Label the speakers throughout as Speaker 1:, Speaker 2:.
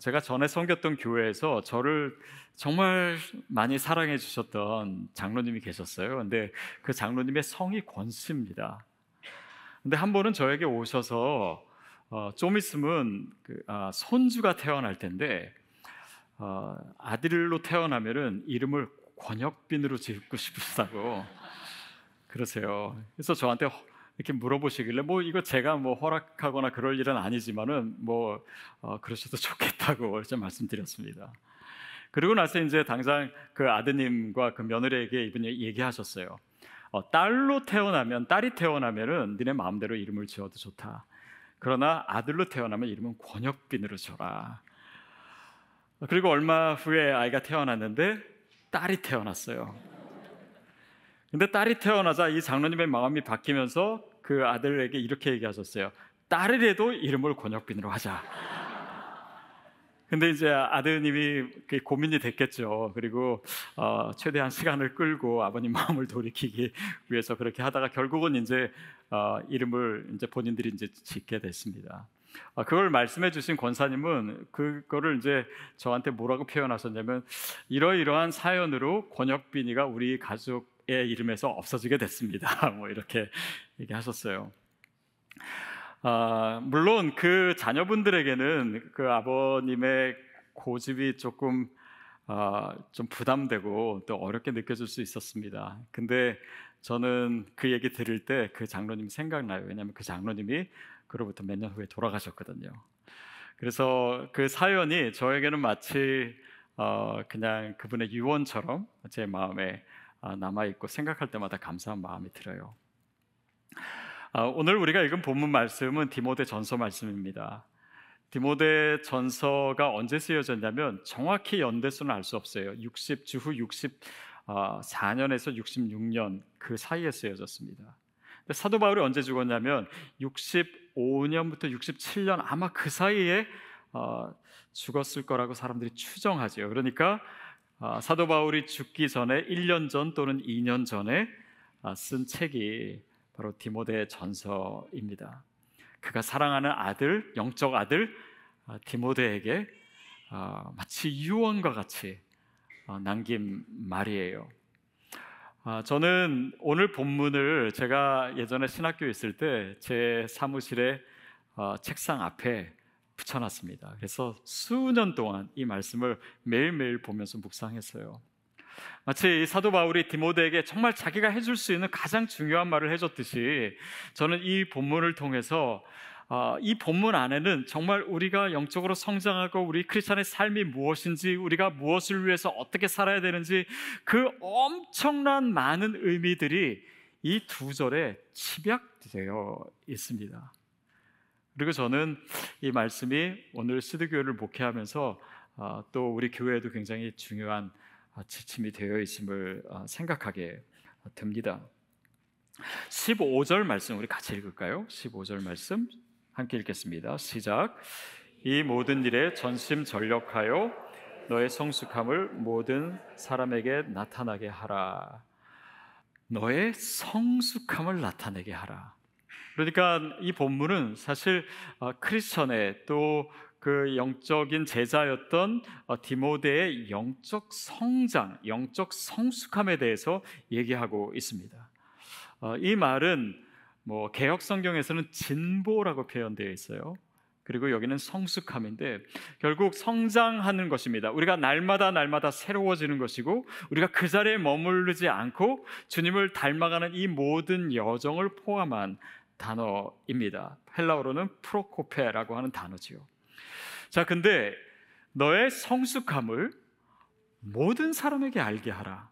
Speaker 1: 제가 전에 섬겼던 교회에서 저를 정말 많이 사랑해 주셨던 장로님이 계셨어요. 근데 그 장로님의 성이 권씨입니다. 근데 한 번은 저에게 오셔서 어, 좀 있으면 그, 아, 손주가 태어날 텐데 어, 아들로 태어나면은 이름을 권혁빈으로 짓고 싶으시다고 그러세요. 그래서 저한테 이렇게 물어보시길래 뭐 이거 제가 뭐 허락하거나 그럴 일은 아니지만은 뭐 어, 그러셔도 좋겠다고 좀 말씀드렸습니다. 그리고 나서 이제 당장 그 아드님과 그 며느리에게 이분이 얘기하셨어요. 어, 딸로 태어나면 딸이 태어나면은 니네 마음대로 이름을 지어도 좋다. 그러나 아들로 태어나면 이름은 권혁빈으로 줘라. 그리고 얼마 후에 아이가 태어났는데 딸이 태어났어요. 근데 딸이 태어나자 이 장로님의 마음이 바뀌면서 그 아들에게 이렇게 얘기하셨어요. 딸이라도 이름을 권혁빈으로 하자. 근데 이제 아드님이 고민이 됐겠죠. 그리고 어, 최대한 시간을 끌고 아버님 마음을 돌이키기 위해서 그렇게 하다가 결국은 이제 어, 이름을 이제 본인들이 이제 짓게 됐습니다. 어, 그걸 말씀해 주신 권사님은 그거를 이제 저한테 뭐라고 표현하셨냐면 이러이러한 사연으로 권혁빈이가 우리 가족의 이름에서 없어지게 됐습니다. 뭐 이렇게 얘기하셨어요. 아, 물론 그 자녀분들에게는 그 아버님의 고집이 조금 아, 좀 부담되고 또 어렵게 느껴질 수 있었습니다. 근데 저는 그 얘기 들을 때 그 장로님 생각나요. 왜냐하면 그 장로님이 그로부터 몇 년 후에 돌아가셨거든요. 그래서 그 사연이 저에게는 마치 어, 그냥 그분의 유언처럼 제 마음에 아, 남아 있고 생각할 때마다 감사한 마음이 들어요. 아, 오늘 우리가 읽은 본문 말씀은 디모데 전서 말씀입니다. 디모데 전서가 언제 쓰여졌냐면 정확히 연대수는 알 수 없어요. 60 주후 64년에서 66년 그 사이에 쓰여졌습니다. 사도 바울이 언제 죽었냐면 65년부터 67년 아마 그 사이에 어, 죽었을 거라고 사람들이 추정하죠. 그러니까 어, 사도 바울이 죽기 전에 1년 전 또는 2년 전에 어, 쓴 책이 바로 디모데 전서입니다. 그가 사랑하는 아들, 영적 아들 디모데에게 마치 유언과 같이 남긴 말이에요. 아, 저는 오늘 본문을 제가 예전에 신학교에 있을 때 제 사무실에 어, 책상 앞에 붙여놨습니다. 그래서 수년 동안 이 말씀을 매일매일 보면서 묵상했어요. 마치 사도 바울이 디모데에게 정말 자기가 해줄 수 있는 가장 중요한 말을 해줬듯이 저는 이 본문을 통해서 어, 이 본문 안에는 정말 우리가 영적으로 성장하고 우리 크리스천의 삶이 무엇인지 우리가 무엇을 위해서 어떻게 살아야 되는지 그 엄청난 많은 의미들이 이 두 절에 집약되어 있습니다. 그리고 저는 이 말씀이 오늘 시드교회를 목회하면서 어, 또 우리 교회에도 굉장히 중요한 어, 지침이 되어 있음을 생각하게 됩니다. 15절 말씀 우리 같이 읽을까요? 15절 말씀 함께 읽겠습니다. 시작. 이 모든 일에 전심 전력하여 너의 성숙함을 모든 사람에게 나타나게 하라. 너의 성숙함을 나타내게 하라. 그러니까 이 본문은 사실 어, 크리스천의 또 그 영적인 제자였던 어, 디모데의 영적 성장, 영적 성숙함에 대해서 얘기하고 있습니다. 어, 이 말은 뭐 개혁 성경에서는 진보라고 표현되어 있어요. 그리고 여기는 성숙함인데 결국 성장하는 것입니다. 우리가 날마다 날마다 새로워지는 것이고 우리가 그 자리에 머무르지 않고 주님을 닮아가는 이 모든 여정을 포함한 단어입니다. 헬라어로는 프로코페라고 하는 단어지요. 자, 근데 너의 성숙함을 모든 사람에게 알게 하라.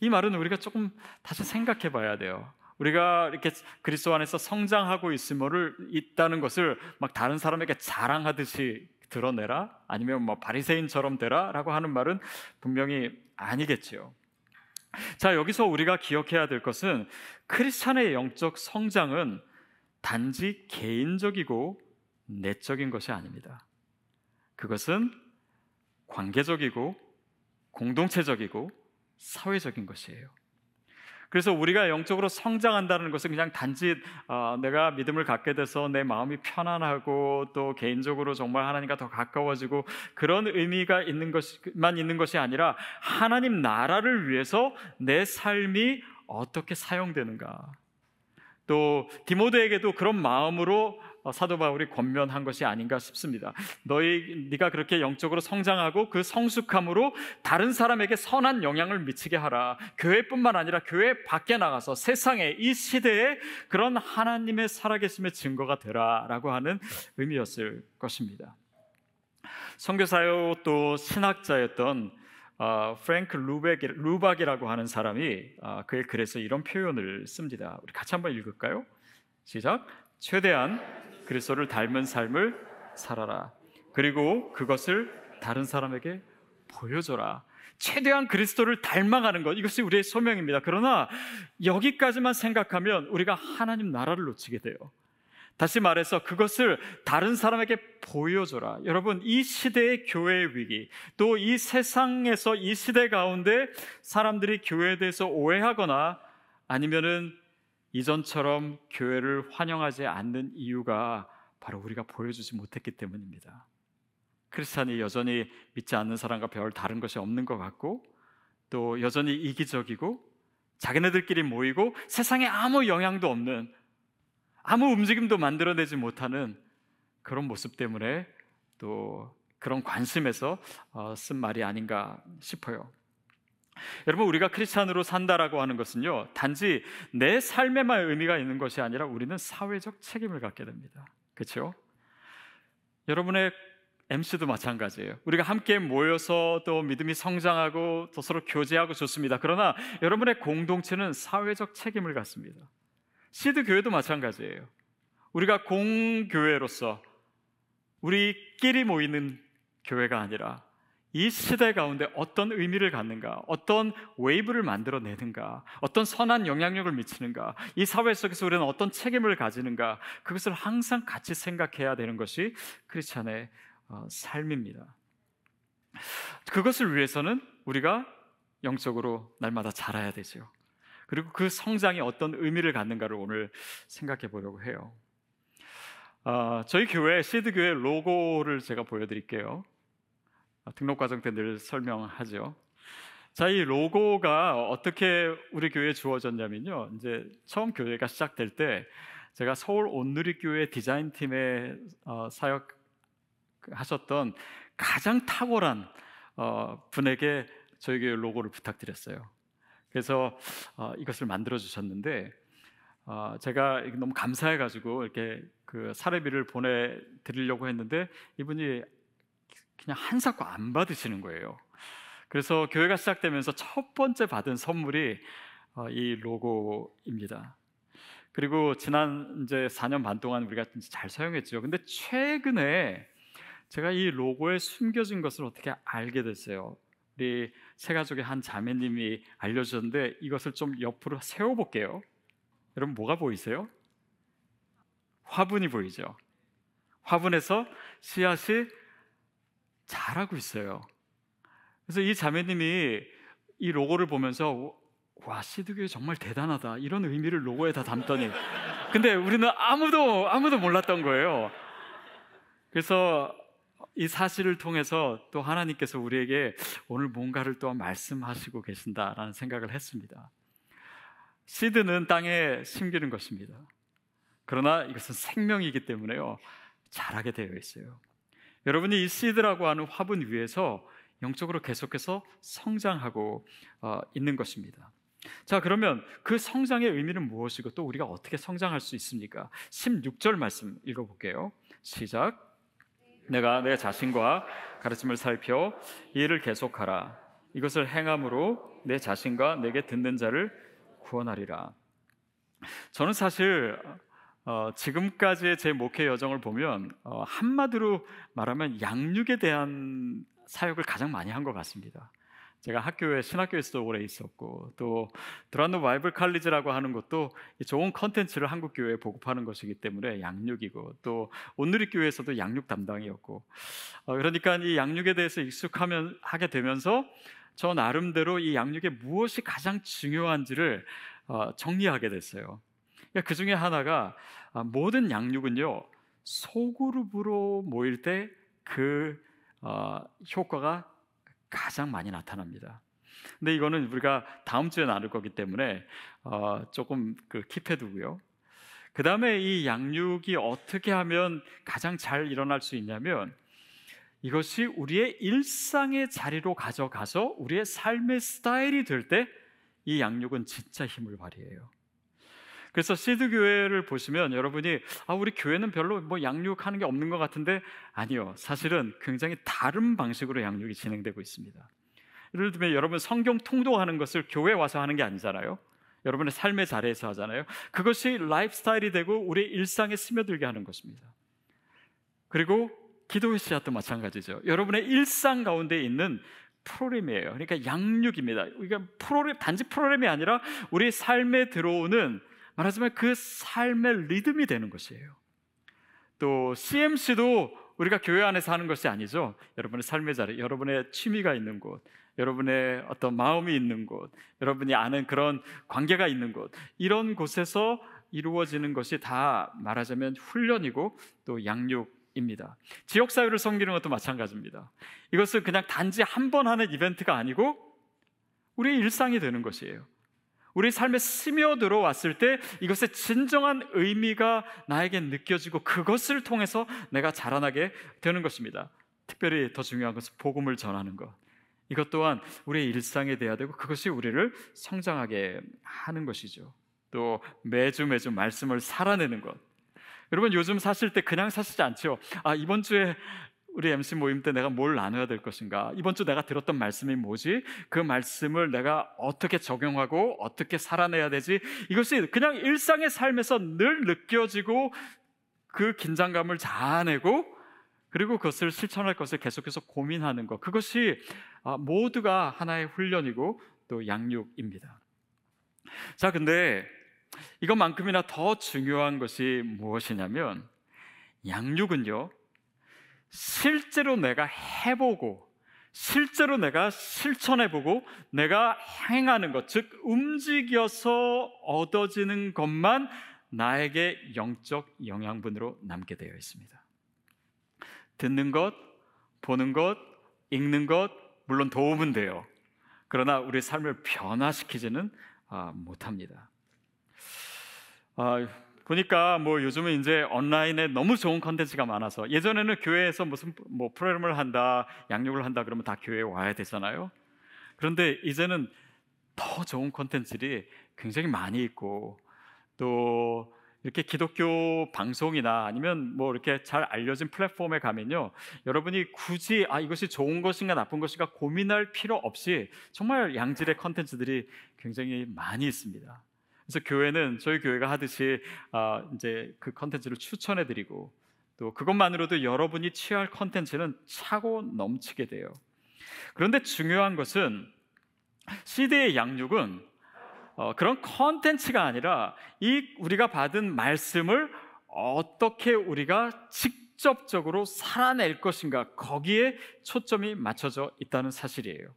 Speaker 1: 이 말은 우리가 조금 다시 생각해 봐야 돼요. 우리가 이렇게 그리스도 안에서 성장하고 있음을 있다는 것을 막 다른 사람에게 자랑하듯이 드러내라 아니면 뭐 바리새인처럼 되라라고 하는 말은 분명히 아니겠지요. 자, 여기서 우리가 기억해야 될 것은 크리스찬의 영적 성장은 단지 개인적이고 내적인 것이 아닙니다. 그것은 관계적이고 공동체적이고 사회적인 것이에요. 그래서 우리가 영적으로 성장한다는 것은 그냥 단지 어, 내가 믿음을 갖게 돼서 내 마음이 편안하고 또 개인적으로 정말 하나님과 더 가까워지고 그런 의미가 있는 것만 있는 것이 아니라 하나님 나라를 위해서 내 삶이 어떻게 사용되는가. 또 디모데에게도 그런 마음으로 어, 사도 바울이 권면한 것이 아닌가 싶습니다. 너희 네가 그렇게 영적으로 성장하고 그 성숙함으로 다른 사람에게 선한 영향을 미치게 하라. 교회뿐만 아니라 교회 밖에 나가서 세상에 이 시대에 그런 하나님의 살아계심의 증거가 되라라고 하는 의미였을 것입니다. 선교사요 또 신학자였던 어, 프랭크 루백, 루박이라고 하는 사람이 어, 그의 글에서 이런 표현을 씁니다. 우리 같이 한번 읽을까요? 시작. 최대한 그리스도를 닮은 삶을 살아라. 그리고 그것을 다른 사람에게 보여줘라. 최대한 그리스도를 닮아가는 것 이것이 우리의 소명입니다. 그러나 여기까지만 생각하면 우리가 하나님 나라를 놓치게 돼요. 다시 말해서 그것을 다른 사람에게 보여줘라. 여러분, 이 시대의 교회의 위기, 또 이 세상에서 이 시대 가운데 사람들이 교회에 대해서 오해하거나 아니면은 이전처럼 교회를 환영하지 않는 이유가 바로 우리가 보여주지 못했기 때문입니다. 크리스찬이 여전히 믿지 않는 사람과 별 다른 것이 없는 것 같고 또 여전히 이기적이고 자기네들끼리 모이고 세상에 아무 영향도 없는 아무 움직임도 만들어내지 못하는 그런 모습 때문에 또 그런 관심에서 어, 쓴 말이 아닌가 싶어요. 여러분 우리가 크리스찬으로 산다라고 하는 것은요 단지 내 삶에만 의미가 있는 것이 아니라 우리는 사회적 책임을 갖게 됩니다. 그렇죠? 여러분의 MC도 마찬가지예요. 우리가 함께 모여서 또 믿음이 성장하고 또 서로 교제하고 좋습니다. 그러나 여러분의 공동체는 사회적 책임을 갖습니다. 시드 교회도 마찬가지예요. 우리가 공교회로서 우리끼리 모이는 교회가 아니라 이 시대 가운데 어떤 의미를 갖는가, 어떤 wave를 만들어내는가, 어떤 선한 영향력을 미치는가, 이 사회 속에서 우리는 어떤 책임을 가지는가, 그것을 항상 같이 생각해야 되는 것이 크리스찬의 어, 삶입니다. 그것을 위해서는 우리가 영적으로 날마다 자라야 되죠. 그리고 그 성장이 어떤 의미를 갖는가를 오늘 생각해 보려고 해요. 어, 저희 교회 시드 교회 로고를 제가 보여드릴게요. 아, 등록 과정 때 늘 설명하죠. 자, 이 로고가 어떻게 우리 교회에 주어졌냐면요. 이제 처음 교회가 시작될 때 제가 서울 온누리교회 디자인팀에 어, 사역하셨던 가장 탁월한 어, 분에게 저희 교회 로고를 부탁드렸어요. 그래서 어, 이것을 만들어 주셨는데 어, 제가 너무 감사해 가지고 이렇게 그 사례비를 보내 드리려고 했는데 이분이 그냥 한 사고 안 받으시는 거예요. 그래서 교회가 시작되면서 첫 번째 받은 선물이 어, 이 로고입니다. 그리고 지난 이제 4년 반 동안 우리가 잘 사용했죠. 근데 최근에 제가 이 로고에 숨겨진 것을 어떻게 알게 됐어요. 우리 세 가족의 한 자매님이 알려주셨는데 이것을 좀 옆으로 세워볼게요. 여러분 뭐가 보이세요? 화분이 보이죠. 화분에서 씨앗이 잘하고 있어요. 그래서 이 자매님이 이 로고를 보면서 와 시드교회 정말 대단하다 이런 의미를 로고에 다 담더니 근데 우리는 아무도 아무도 몰랐던 거예요. 그래서 이 사실을 통해서 또 하나님께서 우리에게 오늘 뭔가를 또 말씀하시고 계신다라는 생각을 했습니다. 시드는 땅에 심기는 것입니다. 그러나 이것은 생명이기 때문에요. 자라게 되어 있어요. 여러분이 이 시드라고 하는 화분 위에서 영적으로 계속해서 성장하고 어, 있는 것입니다. 자, 그러면 그 성장의 의미는 무엇이고 또 우리가 어떻게 성장할 수 있습니까? 16절 말씀 읽어볼게요. 시작. 내가 내 자신과 가르침을 살펴 이 일을 계속하라. 이것을 행함으로 내 자신과 내게 듣는 자를 구원하리라. 저는 사실 어, 지금까지의 제 목회 여정을 보면 어, 한마디로 말하면 양육에 대한 사역을 가장 많이 한 것 같습니다. 제가 학교에 신학교에서도 오래 있었고 또 드라노 바이블 칼리지라고 하는 것도 좋은 컨텐츠를 한국 교회에 보급하는 것이기 때문에 양육이고 또 온누리 교회에서도 양육 담당이었고 어, 그러니까 이 양육에 대해서 익숙하면 하게 되면서 저 나름대로 이 양육에 무엇이 가장 중요한지를 어, 정리하게 됐어요. 그러니까 그 중에 하나가 아, 모든 양육은요 소그룹으로 모일 때그 어, 효과가 가장 많이 나타납니다. 근데 이거는 우리가 다음 주에 나눌 거기 때문에 어, 조금 그 킵해두고요. 그 다음에 이 양육이 어떻게 하면 가장 잘 일어날 수 있냐면 이것이 우리의 일상의 자리로 가져가서 우리의 삶의 스타일이 될 때 이 양육은 진짜 힘을 발휘해요. 그래서 시드 교회를 보시면 여러분이 아 우리 교회는 별로 뭐 양육하는 게 없는 것 같은데 아니요 사실은 굉장히 다른 방식으로 양육이 진행되고 있습니다. 예를 들면 여러분 성경 통독하는 것을 교회 와서 하는 게 아니잖아요. 여러분의 삶의 자리에서 하잖아요. 그것이 라이프 스타일이 되고 우리 일상에 스며들게 하는 것입니다. 그리고 기도의 씨앗도 마찬가지죠. 여러분의 일상 가운데 있는 프로그램이에요. 그러니까 양육입니다. 그러니까 프로그램 단지 프로그램이 아니라 우리 삶에 들어오는 말하자면 그 삶의 리듬이 되는 것이에요. 또 CMC도 우리가 교회 안에서 하는 것이 아니죠. 여러분의 삶의 자리, 여러분의 취미가 있는 곳, 여러분의 어떤 마음이 있는 곳, 여러분이 아는 그런 관계가 있는 곳, 이런 곳에서 이루어지는 것이 다 말하자면 훈련이고 또 양육입니다. 지역 사회를 섬기는 것도 마찬가지입니다. 이것은 그냥 단지 한 번 하는 이벤트가 아니고 우리의 일상이 되는 것이에요. 우리 삶에 스며들어 왔을 때 이것의 진정한 의미가 나에게 느껴지고 그것을 통해서 내가 자라나게 되는 것입니다. 특별히 더 중요한 것은 복음을 전하는 것. 이것 또한 우리의 일상에 돼야 되고 그것이 우리를 성장하게 하는 것이죠. 또 매주 매주 말씀을 살아내는 것. 여러분 요즘 사실 때 그냥 사시지 않죠. 아 이번 주에 우리 MC 모임 때 내가 뭘 나눠야 될 것인가? 이번 주 내가 들었던 말씀이 뭐지? 그 말씀을 내가 어떻게 적용하고 어떻게 살아내야 되지? 이것이 그냥 일상의 삶에서 늘 느껴지고 그 긴장감을 자아내고 그리고 그것을 실천할 것을 계속해서 고민하는 것. 그것이 아, 모두가 하나의 훈련이고 또 양육입니다. 자, 근데 이것만큼이나 더 중요한 것이 무엇이냐면 양육은요. 실제로 내가 해보고 실제로 내가 실천해보고 내가 행하는 것, 즉 움직여서 얻어지는 것만 나에게 영적 영양분으로 남게 되어 있습니다. 듣는 것, 보는 것, 읽는 것 물론 도움은 돼요. 그러나 우리 삶을 변화시키지는 아, 못합니다. 아, 보니까 뭐 요즘은 이제 온라인에 너무 좋은 컨텐츠가 많아서 예전에는 교회에서 무슨 뭐 프로그램을 한다, 양육을 한다 그러면 다 교회에 와야 되잖아요. 그런데 이제는 더 좋은 컨텐츠들이 굉장히 많이 있고 또 이렇게 기독교 방송이나 아니면 뭐 이렇게 잘 알려진 플랫폼에 가면요. 여러분이 굳이 아 이것이 좋은 것인가 나쁜 것인가 고민할 필요 없이 정말 양질의 컨텐츠들이 굉장히 많이 있습니다. 그래서 교회는 저희 교회가 하듯이 아 이제 그 컨텐츠를 추천해 드리고 또 그것만으로도 여러분이 취할 컨텐츠는 차고 넘치게 돼요. 그런데 중요한 것은 시드의 양육은 어, 그런 컨텐츠가 아니라 이 우리가 받은 말씀을 어떻게 우리가 직접적으로 살아낼 것인가 거기에 초점이 맞춰져 있다는 사실이에요.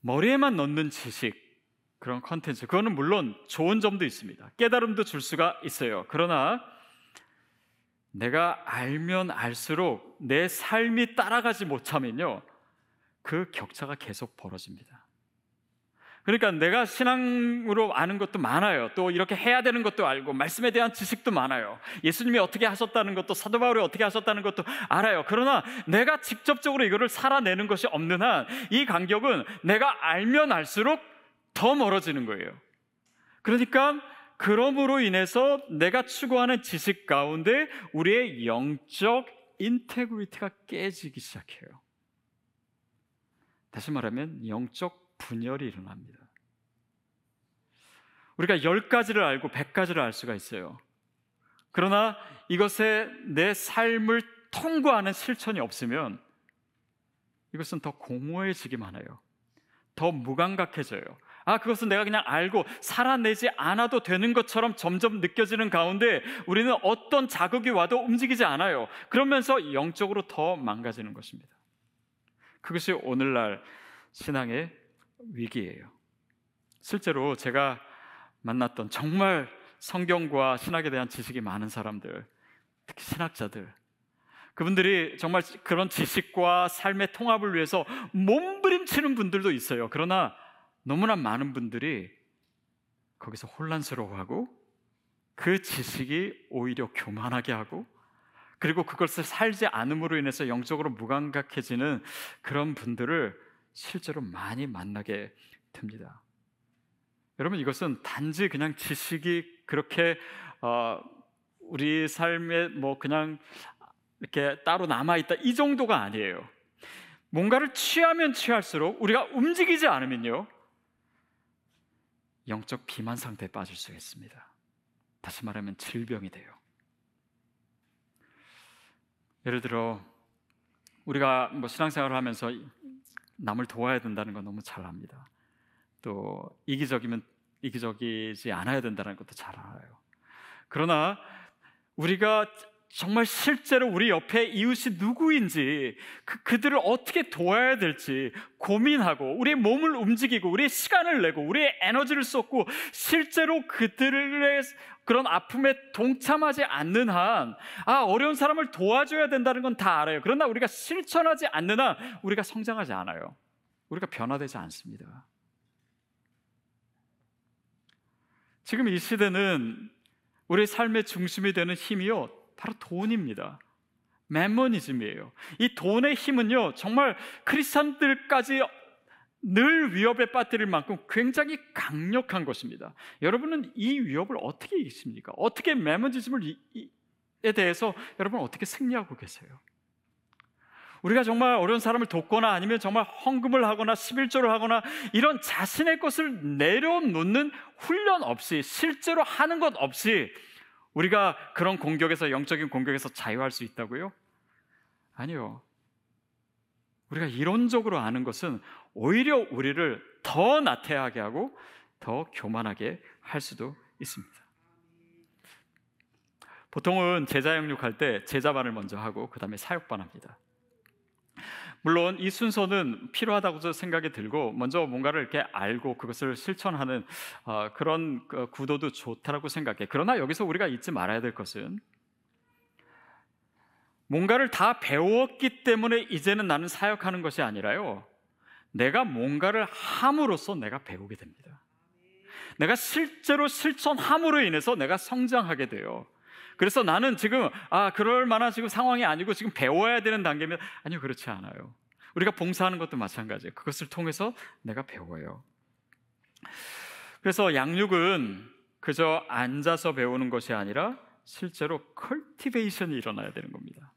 Speaker 1: 머리에만 넣는 지식 그런 컨텐츠 그거는 물론 좋은 점도 있습니다. 깨달음도 줄 수가 있어요. 그러나 내가 알면 알수록 내 삶이 따라가지 못하면요. 그 격차가 계속 벌어집니다. 그러니까 내가 신앙으로 아는 것도 많아요. 또 이렇게 해야 되는 것도 알고 말씀에 대한 지식도 많아요. 예수님이 어떻게 하셨다는 것도 사도 바울이 어떻게 하셨다는 것도 알아요. 그러나 내가 직접적으로 이거를 살아내는 것이 없는 한 이 간격은 내가 알면 알수록 더 멀어지는 거예요. 그러니까 그러므로 인해서 내가 추구하는 지식 가운데 우리의 영적 인테그리티가 깨지기 시작해요. 다시 말하면 영적 분열이 일어납니다. 우리가 열 가지를 알고 백 가지를 알 수가 있어요. 그러나 이것에 내 삶을 통과하는 실천이 없으면 이것은 더 공허해지기만 해요. 더 무감각해져요. 아, 그것은 내가 그냥 알고 살아내지 않아도 되는 것처럼 점점 느껴지는 가운데 우리는 어떤 자극이 와도 움직이지 않아요. 그러면서 영적으로 더 망가지는 것입니다. 그것이 오늘날 신앙의 위기예요. 실제로 제가 만났던 정말 성경과 신학에 대한 지식이 많은 사람들, 특히 신학자들, 그분들이 정말 그런 지식과 삶의 통합을 위해서 몸부림치는 분들도 있어요. 그러나 너무나 많은 분들이 거기서 혼란스러워하고 그 지식이 오히려 교만하게 하고 그리고 그것을 살지 않음으로 인해서 영적으로 무감각해지는 그런 분들을 실제로 많이 만나게 됩니다. 여러분 이것은 단지 그냥 지식이 그렇게 어, 우리 삶에 뭐 그냥 이렇게 따로 남아 있다 이 정도가 아니에요. 뭔가를 취하면 취할수록 우리가 움직이지 않으면요 영적 비만 상태에 빠질 수 있습니다. 다시 말하면 질병이 돼요. 예를 들어 우리가 뭐 신앙생활을 하면서 남을 도와야 된다는 건 너무 잘 압니다. 또 이기적이면 이기적이지 않아야 된다는 것도 잘 알아요. 그러나 우리가 정말 실제로 우리 옆에 이웃이 누구인지 그, 그들을 어떻게 도와야 될지 고민하고 우리의 몸을 움직이고 우리의 시간을 내고 우리의 에너지를 쏟고 실제로 그들의 그런 아픔에 동참하지 않는 한 아, 어려운 사람을 도와줘야 된다는 건 다 알아요. 그러나 우리가 실천하지 않는 한 우리가 성장하지 않아요. 우리가 변화되지 않습니다. 지금 이 시대는 우리 삶의 중심이 되는 힘이요. 바로 돈입니다. 매머니즘이에요. 이 돈의 힘은요, 정말 크리스천들까지 늘 위협에 빠뜨릴 만큼 굉장히 강력한 것입니다. 여러분은 이 위협을 어떻게 이기십니까? 어떻게 매머니즘에 대해서 여러분 어떻게 승리하고 계세요? 우리가 정말 어려운 사람을 돕거나 아니면 정말 헌금을 하거나 11조를 하거나 이런 자신의 것을 내려놓는 훈련 없이 실제로 하는 것 없이 우리가 그런 공격에서 영적인 공격에서 자유할 수 있다고요? 아니요. 우리가 이론적으로 아는 것은 오히려 우리를 더 나태하게 하고 더 교만하게 할 수도 있습니다. 보통은 제자 양육할 때 제자반을 먼저 하고 그 다음에 사역반 합니다. 물론 이 순서는 필요하다고 생각이 들고 먼저 뭔가를 이렇게 알고 그것을 실천하는 어, 그런 그 구도도 좋다라고 생각해. 그러나 여기서 우리가 잊지 말아야 될 것은 뭔가를 다 배웠기 때문에 이제는 나는 사역하는 것이 아니라요. 내가 뭔가를 함으로써 내가 배우게 됩니다. 내가 실제로 실천함으로 인해서 내가 성장하게 돼요. 그래서 나는 지금 아 그럴 만한 지금 상황이 아니고 지금 배워야 되는 단계면 아니요 그렇지 않아요. 우리가 봉사하는 것도 마찬가지예요. 그것을 통해서 내가 배워요. 그래서 양육은 그저 앉아서 배우는 것이 아니라 실제로 컬티베이션이 일어나야 되는 겁니다.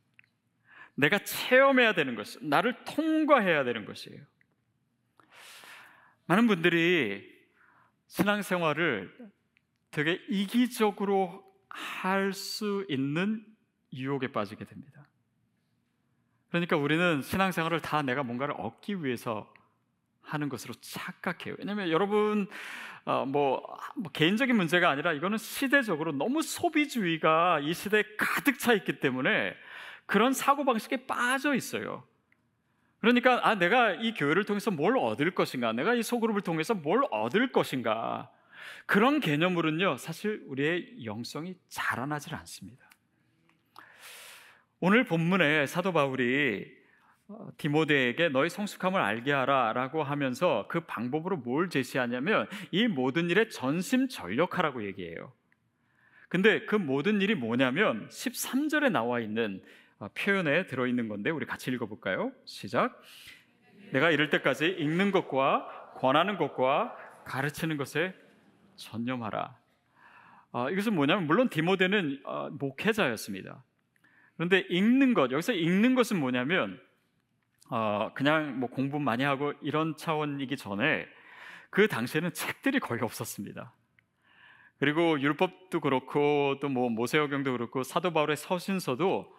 Speaker 1: 내가 체험해야 되는 것이 나를 통과해야 되는 것이에요. 많은 분들이 신앙생활을 되게 이기적으로 할 수 있는 유혹에 빠지게 됩니다. 그러니까 우리는 신앙생활을 다 내가 뭔가를 얻기 위해서 하는 것으로 착각해요. 왜냐하면 여러분 어, 뭐, 뭐, 개인적인 문제가 아니라 이거는 시대적으로 너무 소비주의가 이 시대에 가득 차 있기 때문에 그런 사고 방식에 빠져 있어요. 그러니까 아 내가 이 교회를 통해서 뭘 얻을 것인가, 내가 이 소그룹을 통해서 뭘 얻을 것인가, 그런 개념으로는요, 사실 우리의 영성이 자라나질 않습니다. 오늘 본문에 사도 바울이 어, 디모데에게 너희 성숙함을 알게 하라라고 하면서 그 방법으로 뭘 제시하냐면 이 모든 일에 전심전력하라고 얘기해요. 근데 그 모든 일이 뭐냐면 13절에 나와 있는 어, 표현에 들어 있는 건데 우리 같이 읽어 볼까요? 시작. 내가 이럴 때까지 읽는 것과 권하는 것과 가르치는 것에 전념하라. 어, 이것은 뭐냐면 물론 디모데는 어, 목회자였습니다. 그런데 읽는 것 여기서 읽는 것은 뭐냐면 어, 그냥 뭐 공부 많이 하고 이런 차원이기 전에 그 당시에는 책들이 거의 없었습니다. 그리고 율법도 그렇고 또 뭐 모세오경도 그렇고 사도 바울의 서신서도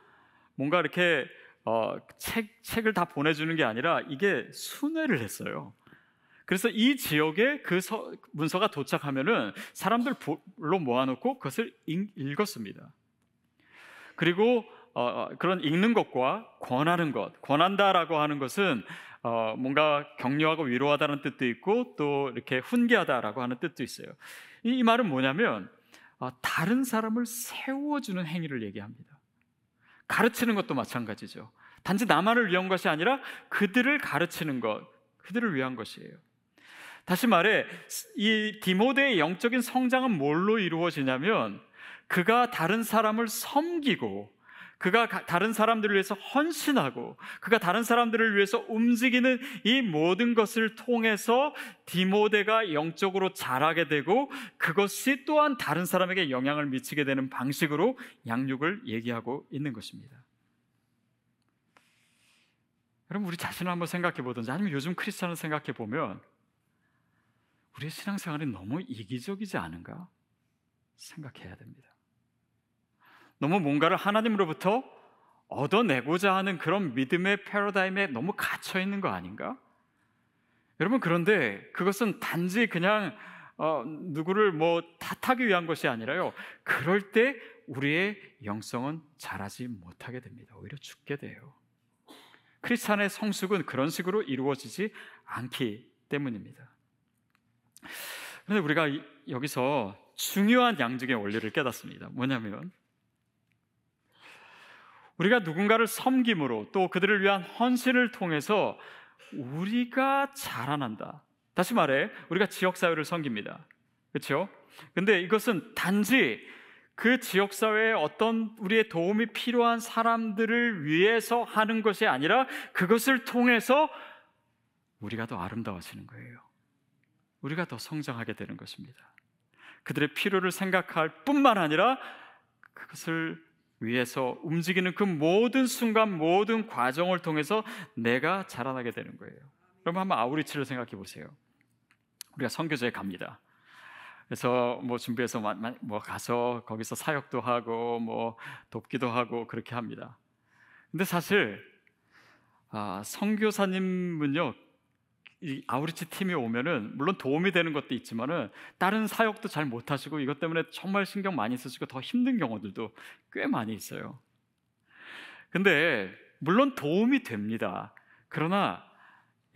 Speaker 1: 뭔가 이렇게 어, 책 책을 다 보내주는 게 아니라 이게 순회를 했어요. 그래서 이 지역에 그 서, 문서가 도착하면은 사람들로 모아놓고 그것을 읽, 읽었습니다. 그리고 어, 어, 그런 읽는 것과 권하는 것, 권한다라고 하는 것은 어, 뭔가 격려하고 위로하다는 뜻도 있고 또 이렇게 훈계하다라고 하는 뜻도 있어요. 이, 이 말은 뭐냐면 어, 다른 사람을 세워주는 행위를 얘기합니다. 가르치는 것도 마찬가지죠. 단지 나만을 위한 것이 아니라 그들을 가르치는 것, 그들을 위한 것이에요. 다시 말해 이 디모데의 영적인 성장은 뭘로 이루어지냐면 그가 다른 사람을 섬기고 그가 다른 사람들을 위해서 헌신하고 그가 다른 사람들을 위해서 움직이는 이 모든 것을 통해서 디모데가 영적으로 자라게 되고 그것이 또한 다른 사람에게 영향을 미치게 되는 방식으로 양육을 얘기하고 있는 것입니다. 여러분 우리 자신을 한번 생각해 보든지 아니면 요즘 크리스천을 생각해 보면 우리의 신앙생활이 너무 이기적이지 않은가 생각해야 됩니다. 너무 뭔가를 하나님으로부터 얻어내고자 하는 그런 믿음의 패러다임에 너무 갇혀 있는 거 아닌가? 여러분 그런데 그것은 단지 그냥 어, 누구를 뭐 탓하기 위한 것이 아니라요. 그럴 때 우리의 영성은 자라지 못하게 됩니다. 오히려 죽게 돼요. 크리스찬의 성숙은 그런 식으로 이루어지지 않기 때문입니다. 그런데 우리가 여기서 중요한 양직의 원리를 깨닫습니다. 뭐냐면 우리가 누군가를 섬김으로 또 그들을 위한 헌신을 통해서 우리가 자라난다. 다시 말해, 우리가 지역 사회를 섬깁니다. 그렇죠? 근데 이것은 단지 그 지역 사회에 어떤 우리의 도움이 필요한 사람들을 위해서 하는 것이 아니라 그것을 통해서 우리가 더 아름다워지는 거예요. 우리가 더 성장하게 되는 것입니다. 그들의 필요를 생각할 뿐만 아니라 그것을 위해서 움직이는 그 모든 순간 모든 과정을 통해서 내가 자라나게 되는 거예요. 그럼 한번 아우리치를 생각해 보세요. 우리가 선교제에 갑니다. 그래서 뭐 준비해서 뭐 가서 거기서 사역도 하고 뭐 돕기도 하고 그렇게 합니다. 근데 사실 아, 선교사님은요 이 아우리치 팀이 오면은 물론 도움이 되는 것도 있지만은 다른 사역도 잘 못하시고 이것 때문에 정말 신경 많이 쓰시고 더 힘든 경우들도 꽤 많이 있어요. 근데 물론 도움이 됩니다. 그러나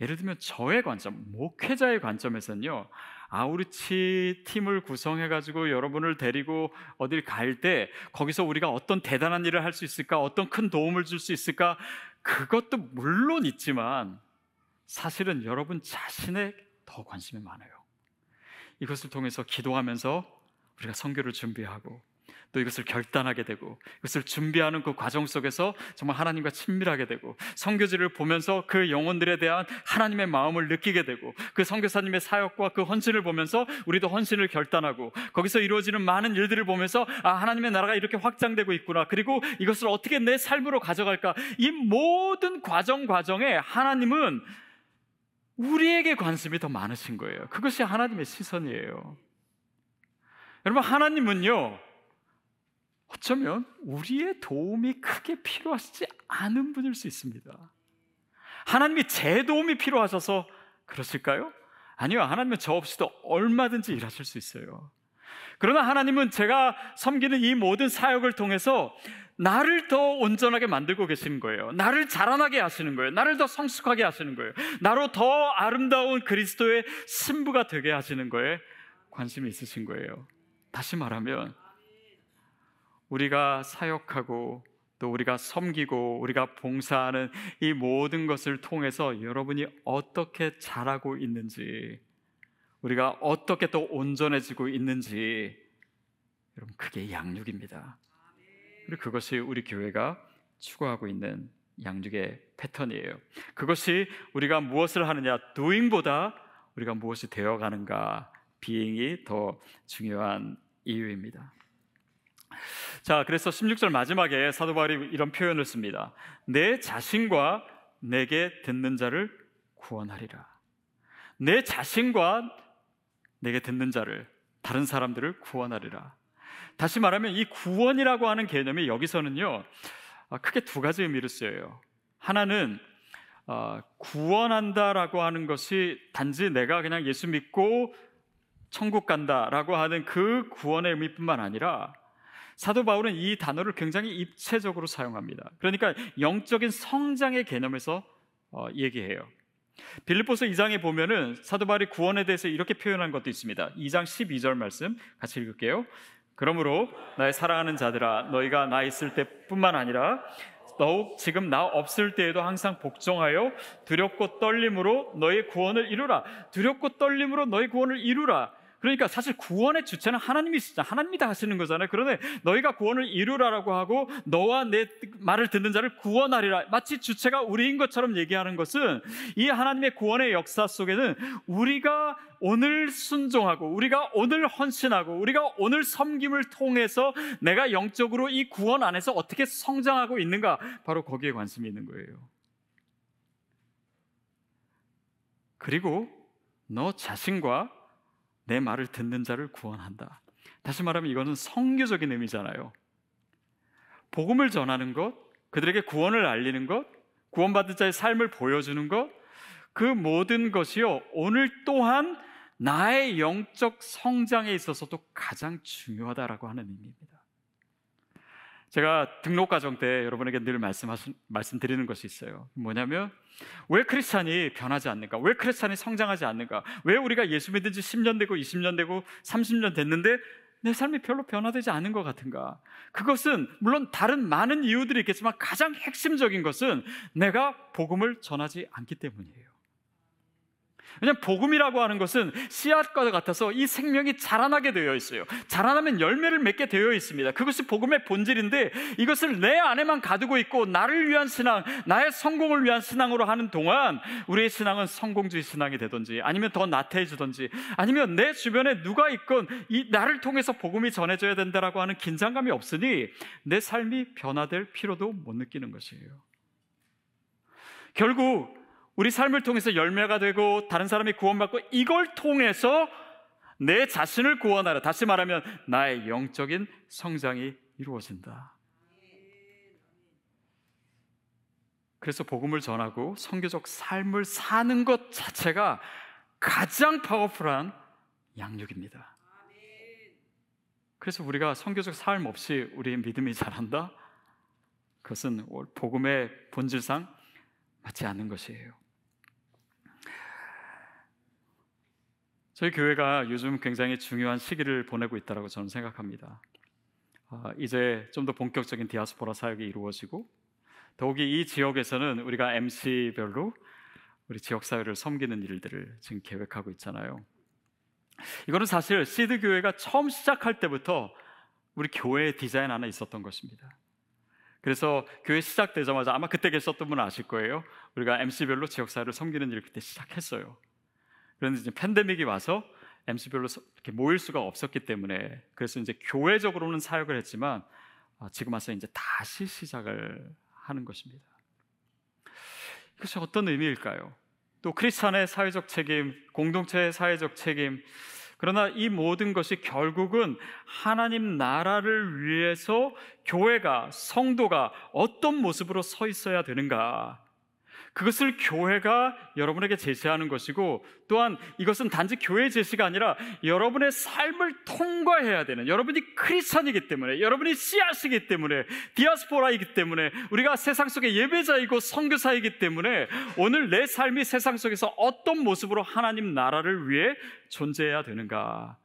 Speaker 1: 예를 들면 저의 관점, 목회자의 관점에서는요, 아우리치 팀을 구성해 가지고 여러분을 데리고 어딜 갈 때 거기서 우리가 어떤 대단한 일을 할 수 있을까, 어떤 큰 도움을 줄 수 있을까, 그것도 물론 있지만 사실은 여러분 자신에 더 관심이 많아요. 이것을 통해서 기도하면서 우리가 선교를 준비하고 또 이것을 결단하게 되고 이것을 준비하는 그 과정 속에서 정말 하나님과 친밀하게 되고 선교지를 보면서 그 영혼들에 대한 하나님의 마음을 느끼게 되고 그 선교사님의 사역과 그 헌신을 보면서 우리도 헌신을 결단하고 거기서 이루어지는 많은 일들을 보면서 아 하나님의 나라가 이렇게 확장되고 있구나 그리고 이것을 어떻게 내 삶으로 가져갈까 이 모든 과정 과정에 하나님은 우리에게 관심이 더 많으신 거예요. 그것이 하나님의 시선이에요. 여러분, 하나님은요, 어쩌면 우리의 도움이 크게 필요하시지 않은 분일 수 있습니다. 하나님이 제 도움이 필요하셔서 그러실까요? 아니요, 하나님은 저 없이도 얼마든지 일하실 수 있어요. 그러나 하나님은 제가 섬기는 이 모든 사역을 통해서 나를 더 온전하게 만들고 계시는 거예요. 나를 자라나게 하시는 거예요. 나를 더 성숙하게 하시는 거예요. 나로 더 아름다운 그리스도의 신부가 되게 하시는 거에 관심이 있으신 거예요. 다시 말하면 우리가 사역하고 또 우리가 섬기고 우리가 봉사하는 이 모든 것을 통해서 여러분이 어떻게 자라고 있는지 우리가 어떻게 또 온전해지고 있는지 여러분 그게 양육입니다. 그리고 그것이 우리 교회가 추구하고 있는 양육의 패턴이에요. 그것이 우리가 무엇을 하느냐 doing보다 우리가 무엇이 되어 가는가 비행이 더 중요한 이유입니다. 자, 그래서 16절 마지막에 사도 바울이 이런 표현을 씁니다. 내 자신과 내게 듣는 자를 구원하리라. 내 자신과 내게 듣는 자를 다른 사람들을 구원하리라. 다시 말하면 이 구원이라고 하는 개념이 여기서는요 아, 크게 두 가지 의미를 쓰여요. 하나는 아, 구원한다라고 하는 것이 단지 내가 그냥 예수 믿고 천국 간다라고 하는 그 구원의 의미뿐만 아니라 사도 바울은 이 단어를 굉장히 입체적으로 사용합니다. 그러니까 영적인 성장의 개념에서 어, 얘기해요. 빌립보서 2장에 보면은 사도 바울이 구원에 대해서 이렇게 표현한 것도 있습니다. 2장 12절 말씀 같이 읽을게요. 그러므로 나의 사랑하는 자들아 너희가 나 있을 때뿐만 아니라 더욱 지금 나 없을 때에도 항상 복종하여 두렵고 떨림으로 너의 구원을 이루라. 두렵고 떨림으로 너의 구원을 이루라. 그러니까 사실 구원의 주체는 하나님이시죠. 하나님이 다 하시는 거잖아요. 그런데 너희가 구원을 이루라라고 하고 너와 내 말을 듣는 자를 구원하리라. 마치 주체가 우리인 것처럼 얘기하는 것은 이 하나님의 구원의 역사 속에는 우리가 오늘 순종하고 우리가 오늘 헌신하고 우리가 오늘 섬김을 통해서 내가 영적으로 이 구원 안에서 어떻게 성장하고 있는가 바로 거기에 관심이 있는 거예요. 그리고 너 자신과 내 말을 듣는 자를 구원한다. 다시 말하면 이거는 성교적인 의미잖아요. 복음을 전하는 것, 그들에게 구원을 알리는 것, 구원받은 자의 삶을 보여주는 것, 그 모든 것이요, 오늘 또한 나의 영적 성장에 있어서도 가장 중요하다라고 하는 의미입니다. 제가 등록 과정 때 여러분에게 늘 말씀하신, 말씀드리는 것이 있어요. 뭐냐면 왜 크리스찬이 변하지 않는가? 왜 크리스찬이 성장하지 않는가? 왜 우리가 예수 믿은 지 10년 되고 20년 되고 30년 됐는데 내 삶이 별로 변화되지 않은 것 같은가? 그것은 물론 다른 많은 이유들이 있겠지만 가장 핵심적인 것은 내가 복음을 전하지 않기 때문이에요. 왜냐하면 복음이라고 하는 것은 씨앗과 같아서 이 생명이 자라나게 되어 있어요. 자라나면 열매를 맺게 되어 있습니다. 그것이 복음의 본질인데 이것을 내 안에만 가두고 있고 나를 위한 신앙, 나의 성공을 위한 신앙으로 하는 동안 우리의 신앙은 성공주의 신앙이 되든지 아니면 더 나태해지든지 아니면 내 주변에 누가 있건 이 나를 통해서 복음이 전해져야 된다라고 하는 긴장감이 없으니 내 삶이 변화될 필요도 못 느끼는 것이에요. 결국 우리 삶을 통해서 열매가 되고 다른 사람이 구원받고 이걸 통해서 내 자신을 구원하라. 다시 말하면 나의 영적인 성장이 이루어진다. 그래서 복음을 전하고 성교적 삶을 사는 것 자체가 가장 파워풀한 양육입니다. 그래서 우리가 성교적 삶 없이 우리의 믿음이 자란다? 그것은 복음의 본질상 맞지 않는 것이에요. 저희 교회가 요즘 굉장히 중요한 시기를 보내고 있다고 저는 생각합니다. 아, 이제 좀 더 본격적인 디아스포라 사역이 이루어지고 더욱이 이 지역에서는 우리가 MC별로 우리 지역 사회를 섬기는 일들을 지금 계획하고 있잖아요. 이거는 사실 시드 교회가 처음 시작할 때부터 우리 교회 디자인 안에 있었던 것입니다. 그래서 교회 시작되자마자 아마 그때 계셨던 분 아실 거예요. 우리가 MC별로 지역 사회를 섬기는 일을 그때 시작했어요. 그런데 이제 팬데믹이 와서 MC별로 이렇게 모일 수가 없었기 때문에 그래서 이제 교회적으로는 사역을 했지만 아, 지금 와서 이제 다시 시작을 하는 것입니다. 이것이 어떤 의미일까요? 또 크리스찬의 사회적 책임, 공동체의 사회적 책임, 그러나 이 모든 것이 결국은 하나님 나라를 위해서 교회가, 성도가 어떤 모습으로 서 있어야 되는가, 그것을 교회가 여러분에게 제시하는 것이고 또한 이것은 단지 교회 제시가 아니라 여러분의 삶을 통과해야 되는 여러분이 크리스천이기 때문에 여러분이 씨앗이기 때문에 디아스포라이기 때문에 우리가 세상 속의 예배자이고 선교사이기 때문에 오늘 내 삶이 세상 속에서 어떤 모습으로 하나님 나라를 위해 존재해야 되는가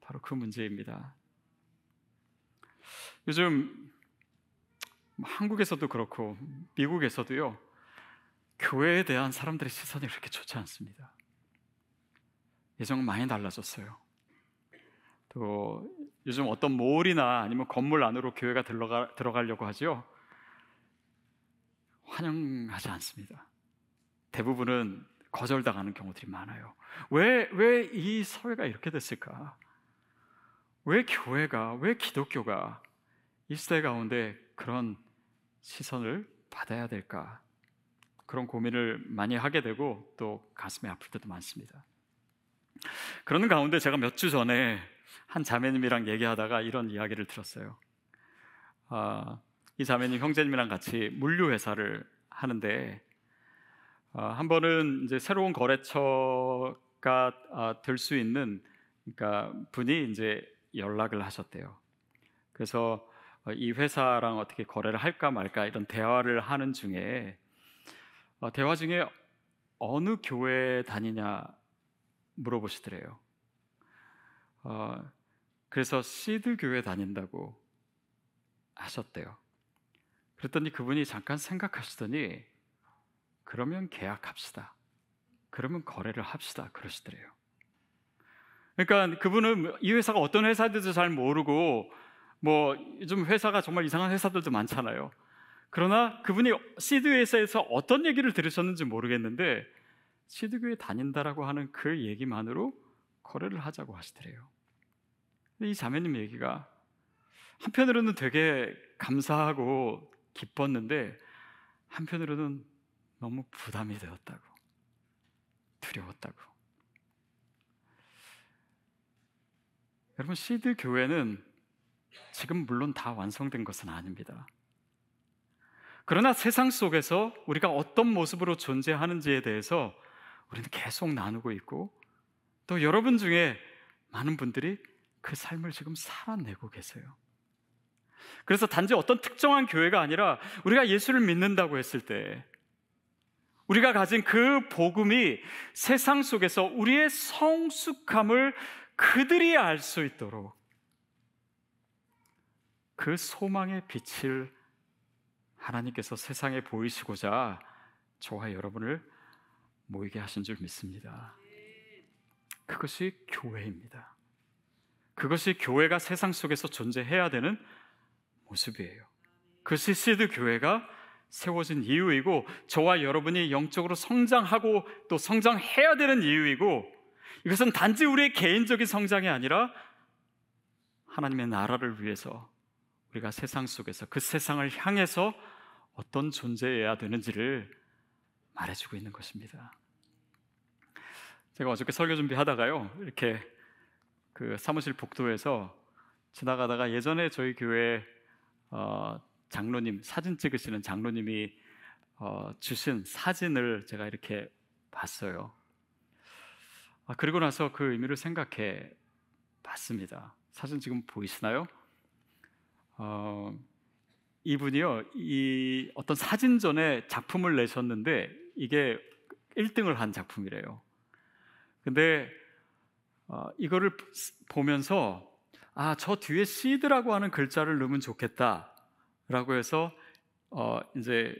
Speaker 1: 바로 그 문제입니다. 요즘 한국에서도 그렇고 미국에서도요. 교회에 대한 사람들의 시선이 그렇게 좋지 않습니다. 예전은 많이 달라졌어요. 또 요즘 어떤 몰이나 아니면 건물 안으로 교회가 들어가, 들어가려고 하죠. 환영하지 않습니다. 대부분은 거절당하는 경우들이 많아요. 왜, 왜 이 사회가 이렇게 됐을까? 왜 교회가, 왜 기독교가 이 시대 가운데 그런 시선을 받아야 될까? 그런 고민을 많이 하게 되고 또 가슴이 아플 때도 많습니다. 그러는 가운데 제가 몇 주 전에 한 자매님이랑 얘기하다가 이런 이야기를 들었어요. 아, 이 자매님 형제님이랑 같이 물류 회사를 하는데 아, 한 번은 이제 새로운 거래처가 아, 될수 있는 그러니까 분이 이제 연락을 하셨대요. 그래서 이 회사랑 어떻게 거래를 할까 말까 이런 대화를 하는 중에 어, 대화 중에 어느 교회 다니냐 물어보시더래요. 어, 그래서 시드 교회 다닌다고 하셨대요. 그랬더니 그분이 잠깐 생각하시더니 그러면 계약합시다. 그러면 거래를 합시다. 그러시더래요. 그러니까 그분은 이 회사가 어떤 회사인지도 잘 모르고 뭐 요즘 회사가 정말 이상한 회사들도 많잖아요. 그러나 그분이 시드 회사에서 어떤 얘기를 들으셨는지 모르겠는데 시드 교회 다닌다라고 하는 그 얘기만으로 거래를 하자고 하시더래요. 이 자매님 얘기가 한편으로는 되게 감사하고 기뻤는데 한편으로는 너무 부담이 되었다고 두려웠다고. 여러분 시드 교회는 지금 물론 다 완성된 것은 아닙니다. 그러나 세상 속에서 우리가 어떤 모습으로 존재하는지에 대해서 우리는 계속 나누고 있고 또 여러분 중에 많은 분들이 그 삶을 지금 살아내고 계세요. 그래서 단지 어떤 특정한 교회가 아니라 우리가 예수를 믿는다고 했을 때 우리가 가진 그 복음이 세상 속에서 우리의 성숙함을 그들이 알 수 있도록 그 소망의 빛을 하나님께서 세상에 보이시고자 저와 여러분을 모이게 하신 줄 믿습니다. 그것이 교회입니다. 그것이 교회가 세상 속에서 존재해야 되는 모습이에요. 그것이 시드 교회가 세워진 이유이고 저와 여러분이 영적으로 성장하고 또 성장해야 되는 이유이고 이것은 단지 우리의 개인적인 성장이 아니라 하나님의 나라를 위해서 우리가 세상 속에서 그 세상을 향해서 어떤 존재여야 되는지를 말해주고 있는 것입니다. 제가 어저께 설교 준비하다가요, 이렇게 그 사무실 복도에서 지나가다가 예전에 저희 교회 어, 장로님 사진 찍으시는 장로님이 어, 주신 사진을 제가 이렇게 봤어요. 아, 그리고 나서 그 의미를 생각해 봤습니다. 사진 지금 보이시나요? 어, 이분이요, 이 어떤 사진전에 작품을 내셨는데 이게 1등을 한 작품이래요. 근데 어, 이거를 보면서 아, 저 뒤에 시드라고 하는 글자를 넣으면 좋겠다라고 해서 어, 이제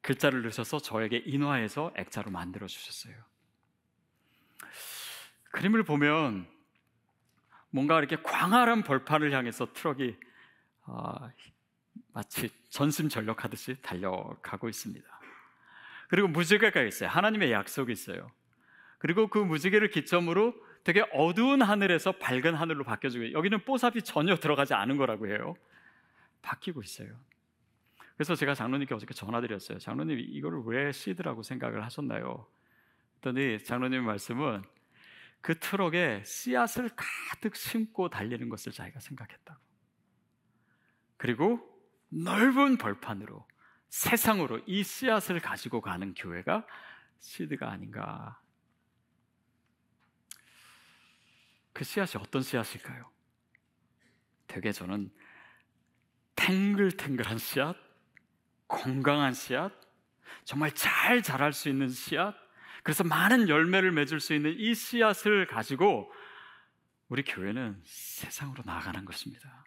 Speaker 1: 글자를 넣으셔서 저에게 인화해서 액자로 만들어 주셨어요. 그림을 보면 뭔가 이렇게 광활한 벌판을 향해서 트럭이 어, 마치 전심전력하듯이 달려가고 있습니다. 그리고 무지개가 있어요. 하나님의 약속이 있어요. 그리고 그 무지개를 기점으로 되게 어두운 하늘에서 밝은 하늘로 바뀌어지고 여기는 뽀샵이 전혀 들어가지 않은 거라고 해요. 바뀌고 있어요. 그래서 제가 장로님께 어저께 전화드렸어요. 장로님 이거를 왜 시드라고 생각을 하셨나요? 그랬더니 장로님 말씀은 그 트럭에 씨앗을 가득 심고 달리는 것을 자기가 생각했다고. 그리고 넓은 벌판으로 세상으로 이 씨앗을 가지고 가는 교회가 시드가 아닌가 그 씨앗이 어떤 씨앗일까요? 되게 저는 탱글탱글한 씨앗, 건강한 씨앗, 정말 잘 자랄 수 있는 씨앗, 그래서 많은 열매를 맺을 수 있는 이 씨앗을 가지고 우리 교회는 세상으로 나아가는 것입니다.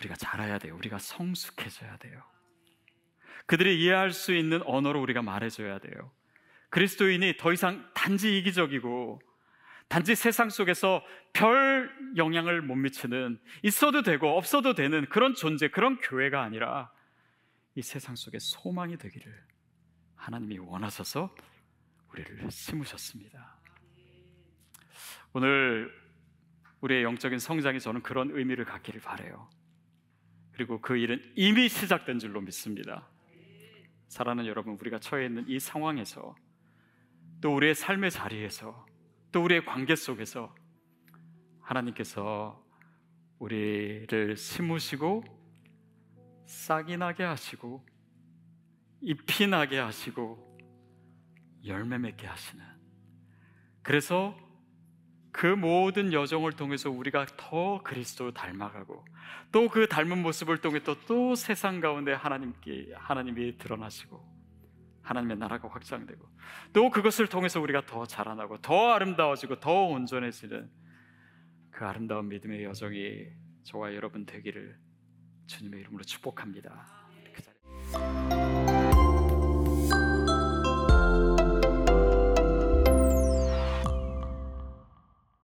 Speaker 1: 우리가 자라야 돼요. 우리가 성숙해져야 돼요. 그들이 이해할 수 있는 언어로 우리가 말해줘야 돼요. 그리스도인이 더 이상 단지 이기적이고 단지 세상 속에서 별 영향을 못 미치는 있어도 되고 없어도 되는 그런 존재, 그런 교회가 아니라 이 세상 속에 소망이 되기를 하나님이 원하셔서 우리를 심으셨습니다. 오늘 우리의 영적인 성장이 저는 그런 의미를 갖기를 바래요. 그리고 그 일은 이미 시작된 줄로 믿습니다. 사랑하는 여러분, 우리가 처해 있는 이 상황에서 또 우리의 삶의 자리에서 또 우리의 관계 속에서 하나님께서 우리를 심으시고 싹이 나게 하시고 잎이 나게 하시고 열매 맺게 하시는 그래서 그 모든 여정을 통해서 우리가 더 그리스도를 닮아가고 또 그 닮은 모습을 통해 또, 또 세상 가운데 하나님께 하나님이 드러나시고 하나님의 나라가 확장되고 또 그것을 통해서 우리가 더 자라나고 더 아름다워지고 더 온전해지는 그 아름다운 믿음의 여정이 저와 여러분 되기를 주님의 이름으로 축복합니다.